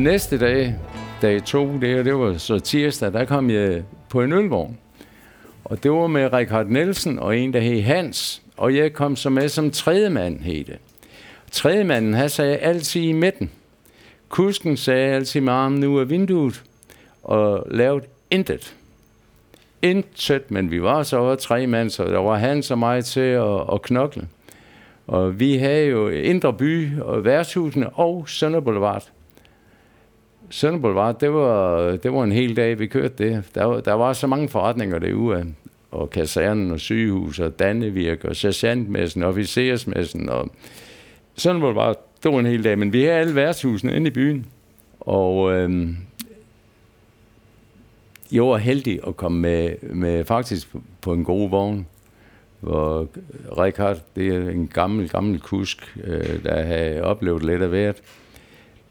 næste dag, dag to, det, det var så tirsdag, der kom jeg på en ølvogn. Og det var med Richard Nielsen og en, der hed Hans. Og jeg kom så med som tredje mand, hed det. Tredje manden, han sagde altid i midten. Kusken sagde altid med armen ud af vinduet og lavede intet. Intet, men vi var så over tre mand, så der var han og mig til at, at knokle. Og vi havde jo Indre By og værtshusene og Sønder Boulevard. Sønder Boulevard, det var, det var en hel dag, vi kørte det. Der, var, der var så mange forretninger derude, og kasernen og sygehus og Dannevirk og sergeantmessen og officersmessen og Sønder Boulevard, det var en hel dag. Men vi havde alle værtshusene inde i byen. Og øhm, jeg var heldig at komme med, med faktisk på en god vogn, hvor Richard, det er en gammel, gammel kusk, øh, der havde oplevet lidt af hvert.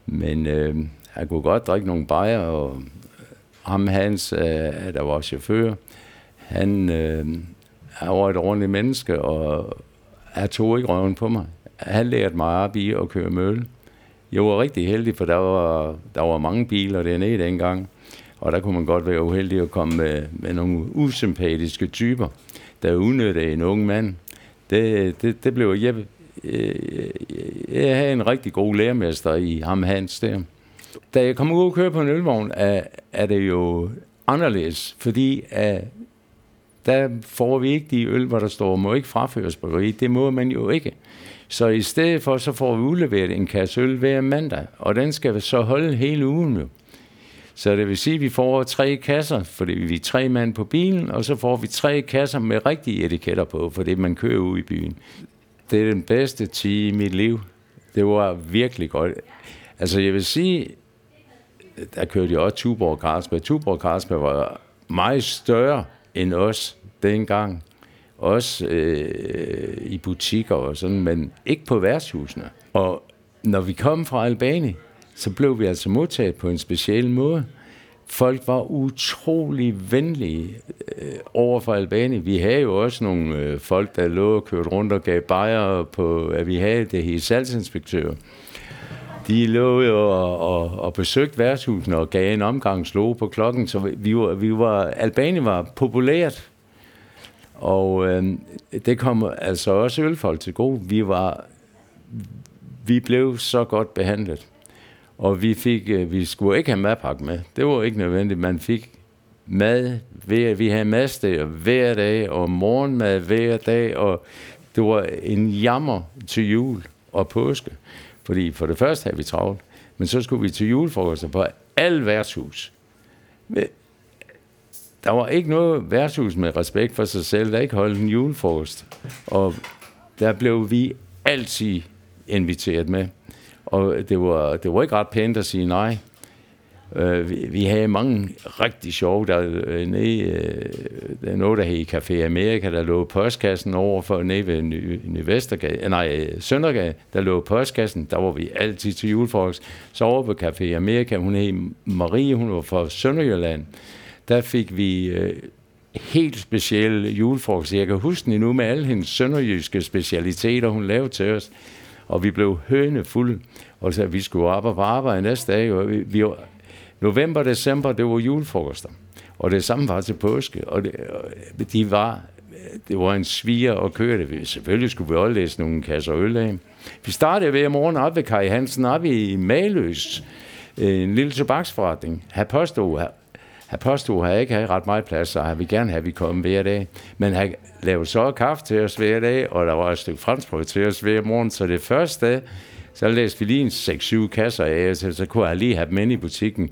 Men øh, han kunne godt drikke nogle bajer, og ham Hans, øh, der var chauffør, han, øh, var et ordentligt menneske, og han tog ikke røven på mig. Han lærte mig op i at køre mølle. Jeg var rigtig heldig, for der var, der var mange biler dernede dengang. Og der kunne man godt være uheldig at komme med, med nogle usympatiske typer, der udnyttede en ung mand. Det, det, det blev jeg, øh, jeg, jeg havde en rigtig god lærermester i ham Hans der. Da jeg kommer ud og kører på en ølvogn, er, er det jo anderledes, fordi uh, der får vi ikke de øl, hvor der står, må ikke fraføres bryggeri. Det må man jo ikke. Så i stedet for, så får vi udleveret en kasse øl hver mandag, og den skal så holde hele ugen jo. Så det vil sige, at vi får tre kasser, fordi vi er tre mand på bilen, og så får vi tre kasser med rigtige etiketter på, for det man kører ud i byen. Det er den bedste tid i mit liv. Det var virkelig godt. Altså jeg vil sige, der kørte jeg også Tuborg Carlsberg. Tuborg Carlsberg var meget større end os dengang. Også øh, i butikker og sådan, men ikke på værtshusene. Og når vi kom fra Albani, så blev vi altså modtaget på en speciel måde. Folk var utrolig venlige øh, over for Albani. Vi havde jo også nogle øh, folk, der lå og kørte rundt og gav bajer på, at vi havde det hele salgsinspektører. De lå jo og, og, og besøgte værtshusene og gav en omgang slå på klokken, så vi var, vi var, Albanien var populært. Og øh, det kom altså også ølfolk til gode. Vi var, vi blev så godt behandlet. Og vi fik, øh, vi skulle ikke have madpakke med. Det var ikke nødvendigt. Man fik mad, hver, vi havde madsteder hver dag, og morgenmad hver dag, og det var en jammer til jul og påske. Fordi for det første havde vi travlt, men så skulle vi til julefrokoster på alle værtshus. Der var ikke noget værtshus med respekt for sig selv, der ikke holdt en julefrokost. Og der blev vi altid inviteret med. Og det var, det var ikke ret pænt at sige nej. Øh, vi, vi havde mange rigtig sjove, der øh, nede, Øh, der er noget, der hed Café Amerika, der lå postkassen over for nede ved Ny, Ny Vestergade, øh, nej, Søndergade, der lå postkassen, der var vi altid til julefrokost. Så over på Café Amerika, hun hed Marie, hun var fra Sønderjylland, der fik vi øh, helt specielle julefrokost. Jeg kan huske den endnu med alle hendes sønderjyske specialiteter, hun lavede til os og vi blev hønefulde. og så vi skulle op og på arbejde næste dag, og vi, vi var, november, december, det var julefrokoster, og det samme var til påske, og, det, og de var, det var en sviger at køre det. Selvfølgelig skulle vi også læse nogle kasser øl af. Vi startede hver morgen op ved Kai Hansen, op i Maløs, øh, en lille tobaksforretning. Han påstod, han påstod, at han ikke havde ret meget plads, så han ville gerne have, at vi kom hver dag. Men han lavede så kaffe til os hver dag, og der var et stykke franskbrød til os hver morgen. Så det første så læste vi lige en 6-7 kasser af, så, så kunne jeg lige have dem inde i butikken.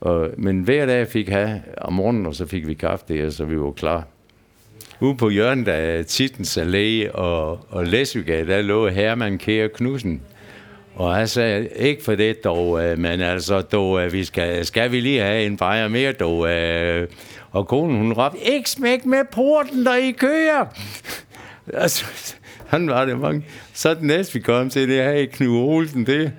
Og, men hver dag fik jeg om morgenen, og så fik vi kaffe der, så vi var klar. Ude på hjørnet af Tittens Allé og, og Læsøgade, der lå Herman Kjær Knudsen, og jeg sagde, ikke for det dog, øh, men altså, dog, øh, vi skal, skal vi lige have en bajer mere, dog. Øh. Og konen, hun råbte, ikke smæk med porten, der I kører. altså, han var det mange. Så den næste, vi kom til, det her i Knud Olsen, det,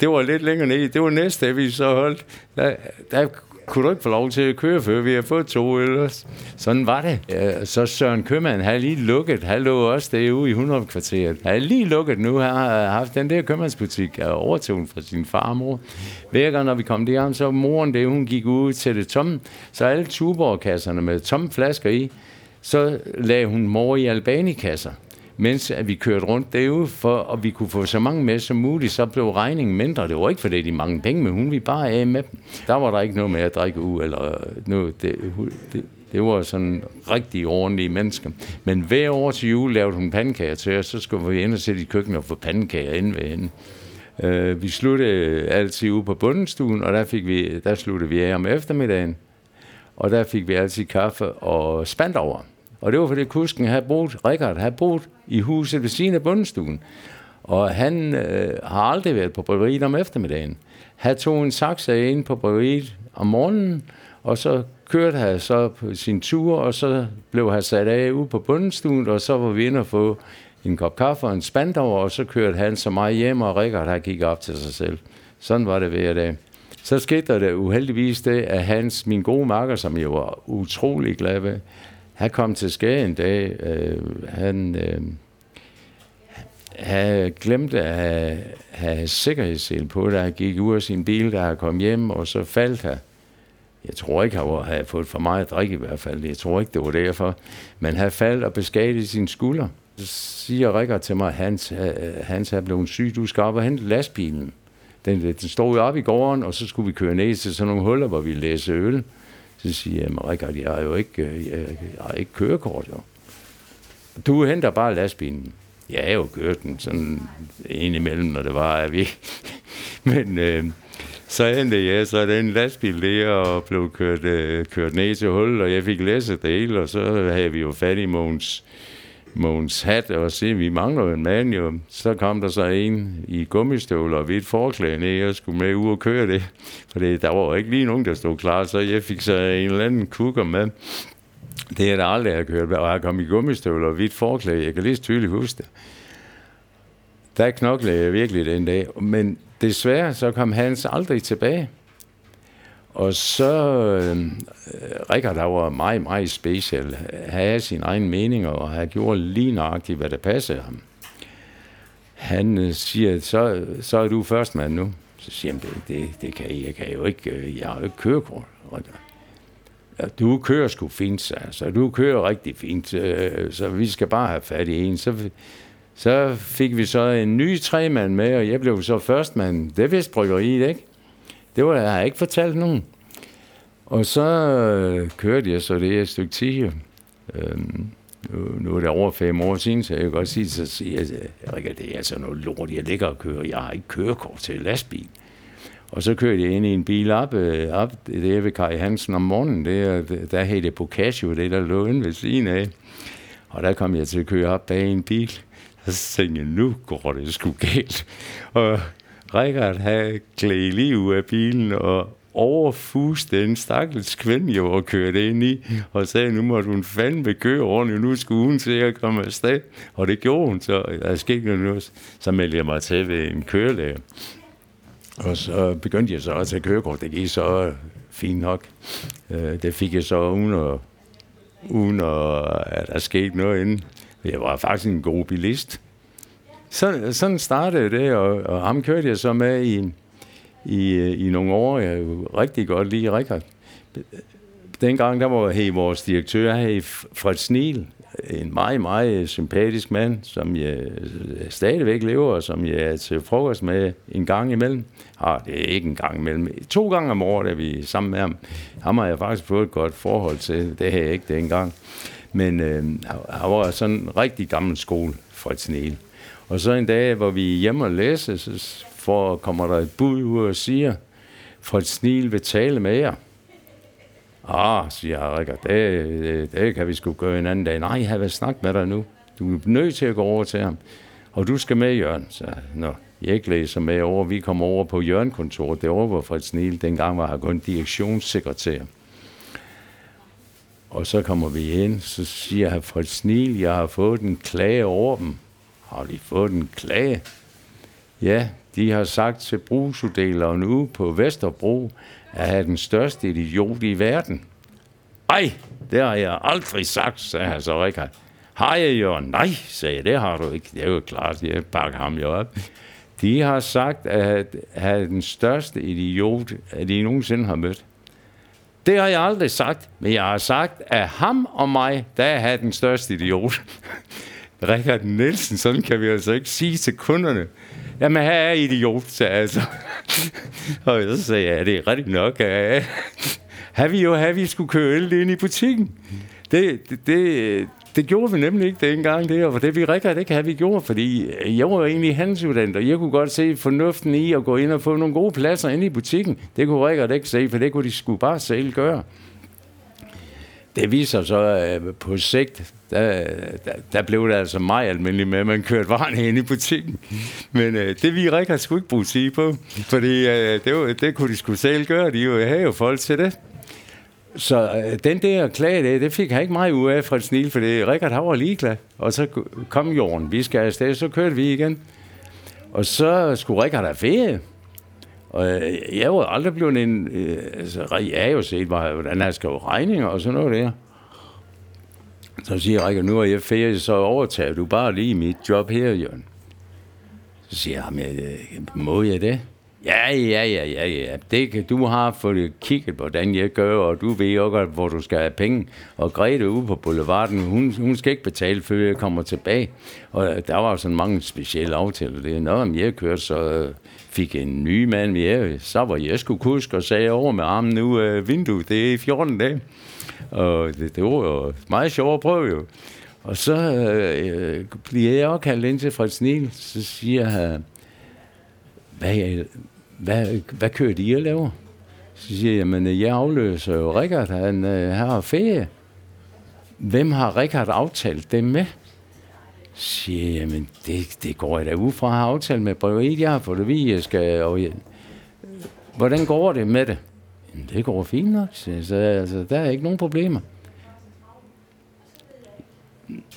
det var lidt længere ned. Det var næste, vi så holdt. Der, der kunne du ikke få lov til at køre, før vi har fået to ellers. Sådan var det. Ja, så Søren Købmann har lige lukket. Han lå også derude i 100 kvarteret. Han har lige lukket nu. Han har haft den der købmandsbutik øh, og overtaget fra sin farmor. Hver gang, når vi kom derhen, så moren det, hun gik ud til det tomme. Så alle tuborgkasserne med tomme flasker i, så lagde hun mor i albanikasser mens at vi kørte rundt derude, for at vi kunne få så mange med som muligt, så blev regningen mindre. Det var ikke, fordi de mange penge, men hun vi bare af med dem. Der var der ikke noget med at drikke ud, eller noget. Det, det, det var sådan rigtig ordentlige mennesker. Men hver år til jul lavede hun pandekager til os, så skulle vi ind og sætte i køkkenet og få pandekager ind ved hende. Uh, vi sluttede altid ude på bundestuen, og der, fik vi, der sluttede vi af om eftermiddagen. Og der fik vi altid kaffe og spand over. Og det var fordi kusken havde boet, Richard havde boet i huset ved siden af bundestuen. Og han øh, har aldrig været på bryggeriet om eftermiddagen. Han tog en saxa ind på bryggeriet om morgenen, og så kørte han så på sin tur, og så blev han sat af ude på bundestuen, og så var vi inde og få en kop kaffe og en spand over, og så kørte han så meget hjem, og Richard han gik op til sig selv. Sådan var det hver dag. Så skete der det uheldigvis det, at Hans, min gode makker, som jeg var utrolig glad ved, han kom til skade en dag. Øh, han øh, havde glemt at have, have sikkerhedssel på, da han gik ud af sin bil, da han kom hjem, og så faldt han. Jeg tror ikke, han havde fået for meget drik i hvert fald. Jeg tror ikke, det var derfor. Men han faldt og beskadigede sin skulder. Så siger Rikker til mig, Hans, øh, øh, Hans er blevet syg, du skal op og hente lastbilen. Den, den stod jo op i gården, og så skulle vi køre ned til sådan nogle huller, hvor vi læste øl. Så siger jeg, Richard, jeg har jo ikke, øh, jeg, jeg har ikke kørekort, jo. Du henter bare lastbilen. Ja, jeg har jo kørt den sådan en imellem, når det var, at vi... Men øh, så hentede jeg så den lastbil der og blev kørt, øh, kørt ned til hul, og jeg fik læsset det hele, og så havde vi jo fat i Måns Måns hat og se, vi mangler en mand jo. Så kom der så en i gummistøvler og hvidt forklæde ned og skulle med ud og køre det. For det, der var jo ikke lige nogen, der stod klar, så jeg fik så en eller anden kukker med. Det er der aldrig, jeg har kørt, og jeg kom i gummistøvler og hvidt forklæde. Jeg kan lige tydeligt huske det. Der knoklede jeg virkelig den dag. Men desværre så kom Hans aldrig tilbage. Og så, øhm, øh, Rikard, der var meget, meget special, havde sin egen mening, og havde gjort lige nøjagtigt, hvad der passede ham. Han øh, siger, så, så er du først mand nu. Så siger han, det, det, det kan jeg, jeg kan jo ikke, øh, jeg har jo ikke kørekort. Ja, du kører sgu fint, så altså. du kører rigtig fint, øh, så vi skal bare have fat i en. Så, så fik vi så en ny tremand med, og jeg blev så førstmand. Det vidste bryggeriet, ikke? Det var, jeg har ikke fortalt nogen. Og så øh, kørte jeg så det et stykke tid. Øhm, nu, nu er det over fem år siden, så jeg kan godt sige, så siger jeg, Rikke, det er altså noget lort, jeg ligger og kører. Jeg har ikke kørekort til lastbil. Og så kørte jeg ind i en bil op, øh, op det er ved Kai Hansen om morgenen. Det, der, der hed det Bocaccio, det der lå inde ved siden af. Og der kom jeg til at køre op bag en bil. Og så tænkte jeg, nu går det sgu galt. Og Rikard havde klædt lige ud af bilen og overfuste den stakkels kvinde, jeg var kørt ind i, og sagde, nu må hun fandme køre ordentligt, nu skulle hun se at komme afsted. Og det gjorde hun, så der skete noget. Så meldte jeg mig til ved en kørelæger. Og så begyndte jeg så at tage kørekort. Det gik så fint nok. Øh, det fik jeg så uden at, uden at der skete noget inden. Jeg var faktisk en god bilist. Så, sådan startede det, og, og ham kørte jeg så med i, i, i nogle år. Jeg jo rigtig godt lige Richard. Dengang der var hey, vores direktør, hey, Fred Snil, en meget, meget sympatisk mand, som jeg øh, stadigvæk lever, og som jeg er til frokost med en gang imellem. Ah, det er ikke en gang imellem. To gange om året er vi sammen med ham. Ham har jeg faktisk fået et godt forhold til. Det havde jeg ikke dengang. Men øh, han var sådan en rigtig gammel skole, Fred Snil. Og så en dag, hvor vi er hjemme og læser, så får, kommer der et bud ud og siger, for et snil vil tale med jer. Ah, siger Rikard, det, det, det kan vi sgu gøre en anden dag. Nej, jeg har været snakket med dig nu. Du er nødt til at gå over til ham. Og du skal med, Jørgen. Så, nå, jeg ikke læser med over. Vi kommer over på Jørgen-kontoret. Det var hvor Fred Snil. Dengang var han kun direktionssekretær. Og så kommer vi ind, så siger han, Fred Snil, jeg har fået en klage over dem. Har de fået en klage? Ja, de har sagt til brugsuddeleren ude på Vesterbro, at have den største idiot i verden. Ej, det har jeg aldrig sagt, sagde han så Richard. Har jeg jo? Nej, sagde jeg, det har du ikke. Det er jo klart, jeg pakker ham jo op. De har sagt, at have den største idiot, at de nogensinde har mødt. Det har jeg aldrig sagt, men jeg har sagt, at ham og mig, der er den største idiot. Richard Nielsen, sådan kan vi altså ikke sige til kunderne. Jamen, her er idiot, sagde jeg altså. og så sagde jeg, ja, det er rigtigt nok. Har vi jo, har vi skulle køre el ind i butikken. Det, det, det, det gjorde vi nemlig ikke dengang, det, og det vi rigtig ikke havde vi gjort, fordi jeg var egentlig handelsuddannet, og jeg kunne godt se fornuften i at gå ind og få nogle gode pladser inde i butikken. Det kunne Rikard ikke se, for det kunne de skulle bare selv gøre. Det viser så at på sigt, der, der, der blev det altså meget almindeligt med, at man kørte varen ind i butikken. Men øh, det vi Rikard skulle ikke bruge sige på, fordi øh, det, var, det kunne de skulle selv gøre. De jo, havde jo folk til det. Så øh, den der klage, det, det fik han ikke meget ud af fra Snil, for det Rikard han var ligeglad. Og så kom jorden, vi skal afsted, så kørte vi igen. Og så skulle Rikard have ferie. Og øh, jeg var aldrig blevet en... Øh, altså, jeg har jo set, hvordan han skrev regninger og sådan noget der. Så siger Rikard, nu er jeg ferie, så overtager du bare lige mit job her, Jørgen. Så siger jeg, øh, må jeg det? Ja, ja, ja, ja, ja. Det kan, du har fået kigget på, hvordan jeg gør, og du ved jo godt, hvor du skal have penge. Og Grete ude på boulevarden, hun, hun skal ikke betale, før jeg kommer tilbage. Og øh, der var sådan mange specielle aftaler. Det Nå, om jeg kørte, så øh, fik en ny mand med, så var jeg skulle kuske og sagde over med armen nu, øh, vinduet, det er 14 dage. Og det, det var jo meget sjovt at prøve jo. Og så øh, bliver jeg også kaldt ind til Freds Niel, så siger han, hvad, hvad, hvad kører de og laver? Så siger jeg, jamen jeg afløser jo Richard, han øh, har ferie. Hvem har Richard aftalt det med? Så siger jeg, jamen det, det går jeg da ud fra at have aftalt med breveriet, jeg har fået det vi skal... Og, jeg, hvordan går det med det? Jamen, det går fint nok, så, så altså, der er ikke nogen problemer.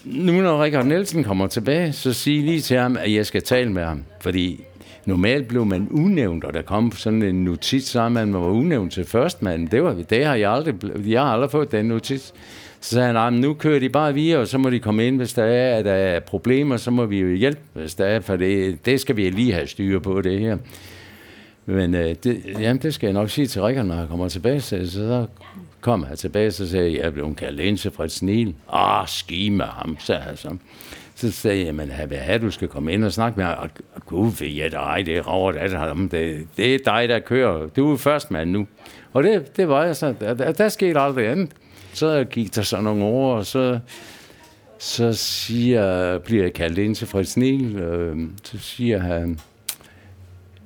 Nu når Richard Nielsen kommer tilbage, så sig lige til ham, at jeg skal tale med ham. Fordi normalt blev man unævnt, og der kom sådan en notits så man var unævnt til førstmanden. Det, var, det har jeg aldrig, jeg har aldrig fået den notits. Så sagde han, nu kører de bare via, og så må de komme ind, hvis der er, at der er problemer, så må vi jo hjælpe, hvis der er, for det, det skal vi lige have styr på, det her. Men øh, det, jamen, det skal jeg nok sige til Rikard, når han kommer tilbage. Så, så kom han tilbage, så sagde jeg, jeg blev kaldt ind til Fred Snil. Ah, ski med ham, sagde han så. Så sagde jeg, men hvad er du skal komme ind og snakke med ham? Gud, ved jeg dig, det er råt af ham. Det, det er dig, der kører. Du er først mand nu. Og det, det var jeg så. Der, der, der skete aldrig andet. Så gik der så nogle år, og så, så siger, bliver jeg kaldt ind til Fritz Niel. Øh, så siger han,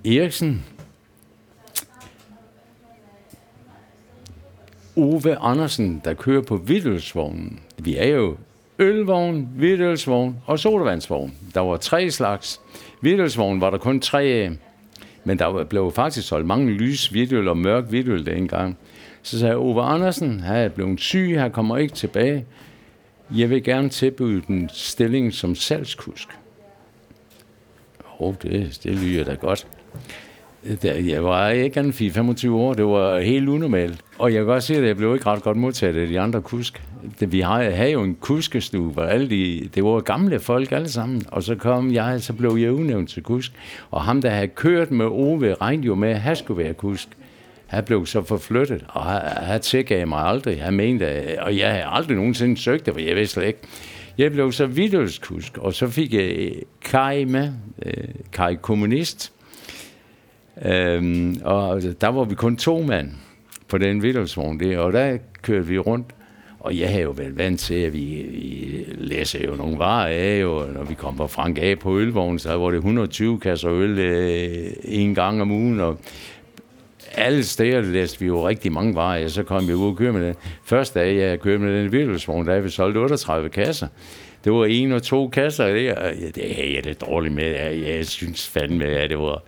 Eriksen, Ove Andersen, der kører på Vildelsvognen. Vi er jo ølvogn, hvidtølsvogn og sodavandsvogn. Der var tre slags. Hvidtølsvogn var der kun tre af, men der blev faktisk solgt mange lys hvidtøl og mørk hvidtøl dengang. Så sagde Ove Andersen, han er blevet syg, han kommer ikke tilbage. Jeg vil gerne tilbyde den stilling som salgskusk. Åh, oh, det, det lyder da godt. Jeg var ikke andet 25 år, det var helt unormalt. Og jeg kan godt se, at jeg blev ikke ret godt modtaget af de andre kusk. Vi havde jo en kuskestue, hvor alle de, det var gamle folk alle sammen. Og så kom jeg, så blev jeg udnævnt til kusk. Og ham, der havde kørt med Ove, regnede jo med, at han skulle være kusk. Han blev så forflyttet, og han, han tilgav mig aldrig. Han mente, og jeg havde aldrig nogensinde søgt det, for jeg vidste slet ikke. Jeg blev så vidølskusk, og så fik jeg Kai med, øh, Kai Kommunist, Øhm, og der var vi kun to mand på den vidtelsvogn der, og der kørte vi rundt. Og jeg har jo været vant til, at vi, vi læser jo nogle varer af, og når vi kom på Frank A på ølvognen, så var det 120 kasser øl øh, en gang om ugen, og alle steder læste vi jo rigtig mange varer, og så kom vi ud og kørte med den. Første dag, jeg kørte med den virkelsvogn, der vi solgt 38 kasser. Det var en og to kasser, det, ja, det havde jeg det dårligt med. Jeg, jeg synes fandme, at det var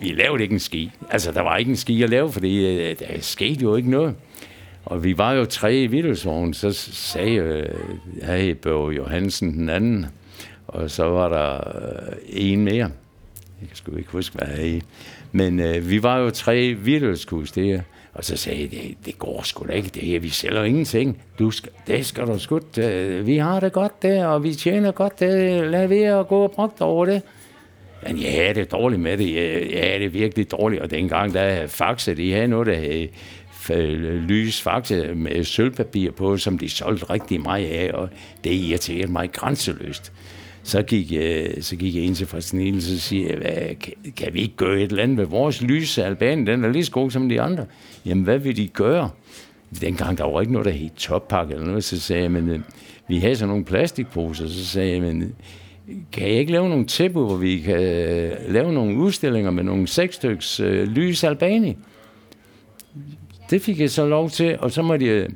vi lavede ikke en ski. Altså, der var ikke en ski at lave, fordi øh, der skete jo ikke noget. Og vi var jo tre i Vittelsvognen, så sagde øh, hey, Børge Johansen den anden, og så var der øh, en mere. Jeg kan sgu ikke huske, hvad jeg er i. Men øh, vi var jo tre hvidølskus, det her. Og så sagde jeg, det, det går sgu da ikke, det her, vi sælger ingenting. Du skal, det skal du sgu, øh, vi har det godt der, og vi tjener godt det, lad være at gå og brugt over det. Men ja, det er dårligt med det. Ja, det er virkelig dårligt. Og dengang, der Faxe, de havde noget, der havde øh, lys Faxe med sølvpapir på, som de solgte rigtig meget af, og det irriterede mig grænseløst. Så gik, jeg, så gik jeg ind til Fristine, og siger hvad, kan, kan vi ikke gøre et eller andet med vores lys Albanien? Den er lige så god som de andre. Jamen, hvad vil de gøre? Dengang der var ikke noget, der hed toppakke eller noget, så sagde jeg, men øh, vi havde sådan nogle plastikposer, så sagde jeg, men kan jeg ikke lave nogle tilbud, hvor vi kan øh, lave nogle udstillinger med nogle seks styks øh, lys Albani? Det fik jeg så lov til, og så må de,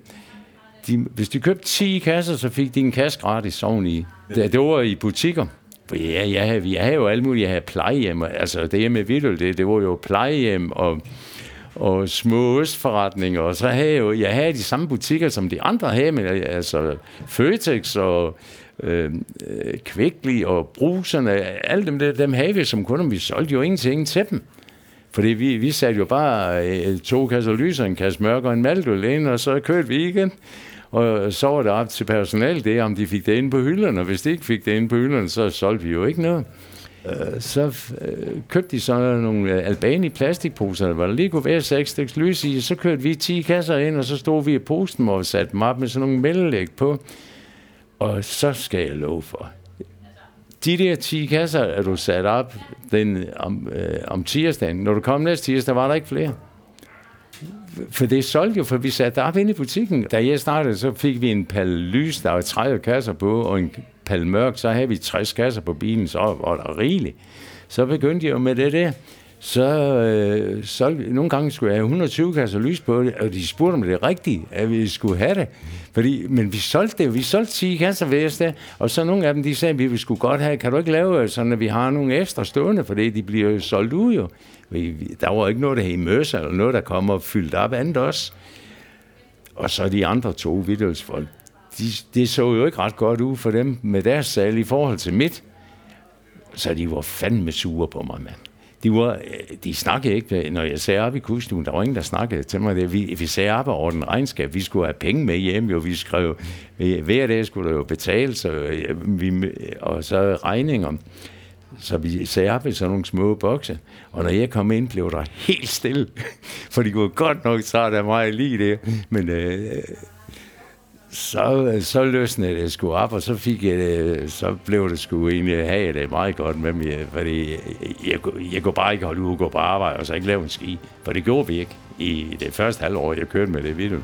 de hvis de købte 10 kasser, så fik de en kasse gratis oveni. Det, det var i butikker. For ja, ja, vi havde jo alt muligt. jeg havde plejehjem, altså det med Vittel, det, det var jo plejehjem og, og små østforretninger, og så havde jeg jo, jeg havde de samme butikker, som de andre havde, Men, altså Føtex og Øh, øh, Kvickly og Bruserne, alle dem, der, dem havde vi som kunder, vi solgte jo ingenting til dem. Fordi vi, vi satte jo bare øh, to kasser lys og en kasse mørk og en maltøl ind, og så kørte vi igen. Og så var det op til personalet det, om de fik det ind på hylderne, og hvis de ikke fik det ind på hylderne, så solgte vi jo ikke noget. Øh, så øh, købte de så nogle øh, albani plastikposer, hvor der lige kunne være seks stykker lys i, så kørte vi 10 kasser ind, og så stod vi i posten og satte dem op med sådan nogle mellemlæg på. Og så skal jeg love for, de der 10 kasser er du sat op den, om, øh, om tirsdagen. Når du kom næste tirsdag, var der ikke flere. For det solgte jo, for vi satte op inde i butikken. Da jeg startede, så fik vi en pal lys, der var 30 kasser på, og en pal mørk, så havde vi 60 kasser på bilen, så var der rigeligt. Så begyndte jeg jo med det der så, øh, så nogle gange skulle jeg have 120 kasser lys på det, og de spurgte, om det er rigtigt, at vi skulle have det. Fordi, men vi solgte det, vi solgte 10 kasser ved os der, og så nogle af dem, de sagde, at vi skulle godt have, kan du ikke lave øh, sådan, at vi har nogle ekstra stående, for det, de bliver jo solgt ud jo. Der var ikke noget, der hed møsser, eller noget, der kommer og fyldt op andet også. Og så de andre to vidtelsfolk, de, det så jo ikke ret godt ud for dem med deres salg i forhold til mit. Så de var fandme sure på mig, mand de, var, øh, de snakkede ikke, øh, når jeg sagde op i kustuen, der var ingen, der snakkede til mig. Det. Vi, vi sagde op over den regnskab, vi skulle have penge med hjem, jo, vi skrev, øh, hver dag skulle der jo betales, og, vi, og så regninger. Så vi sagde op i sådan nogle små bokse. Og når jeg kom ind, blev der helt stille. For de kunne godt nok træt af mig lige det. Men øh, så, så løsnede det sgu op, og så, fik jeg, så blev det sgu egentlig have det meget godt med mig, fordi jeg, jeg, jeg kunne bare ikke holde ud og gå på arbejde, og så ikke lave en ski, for det gjorde vi ikke i det første halvår, jeg kørte med det video.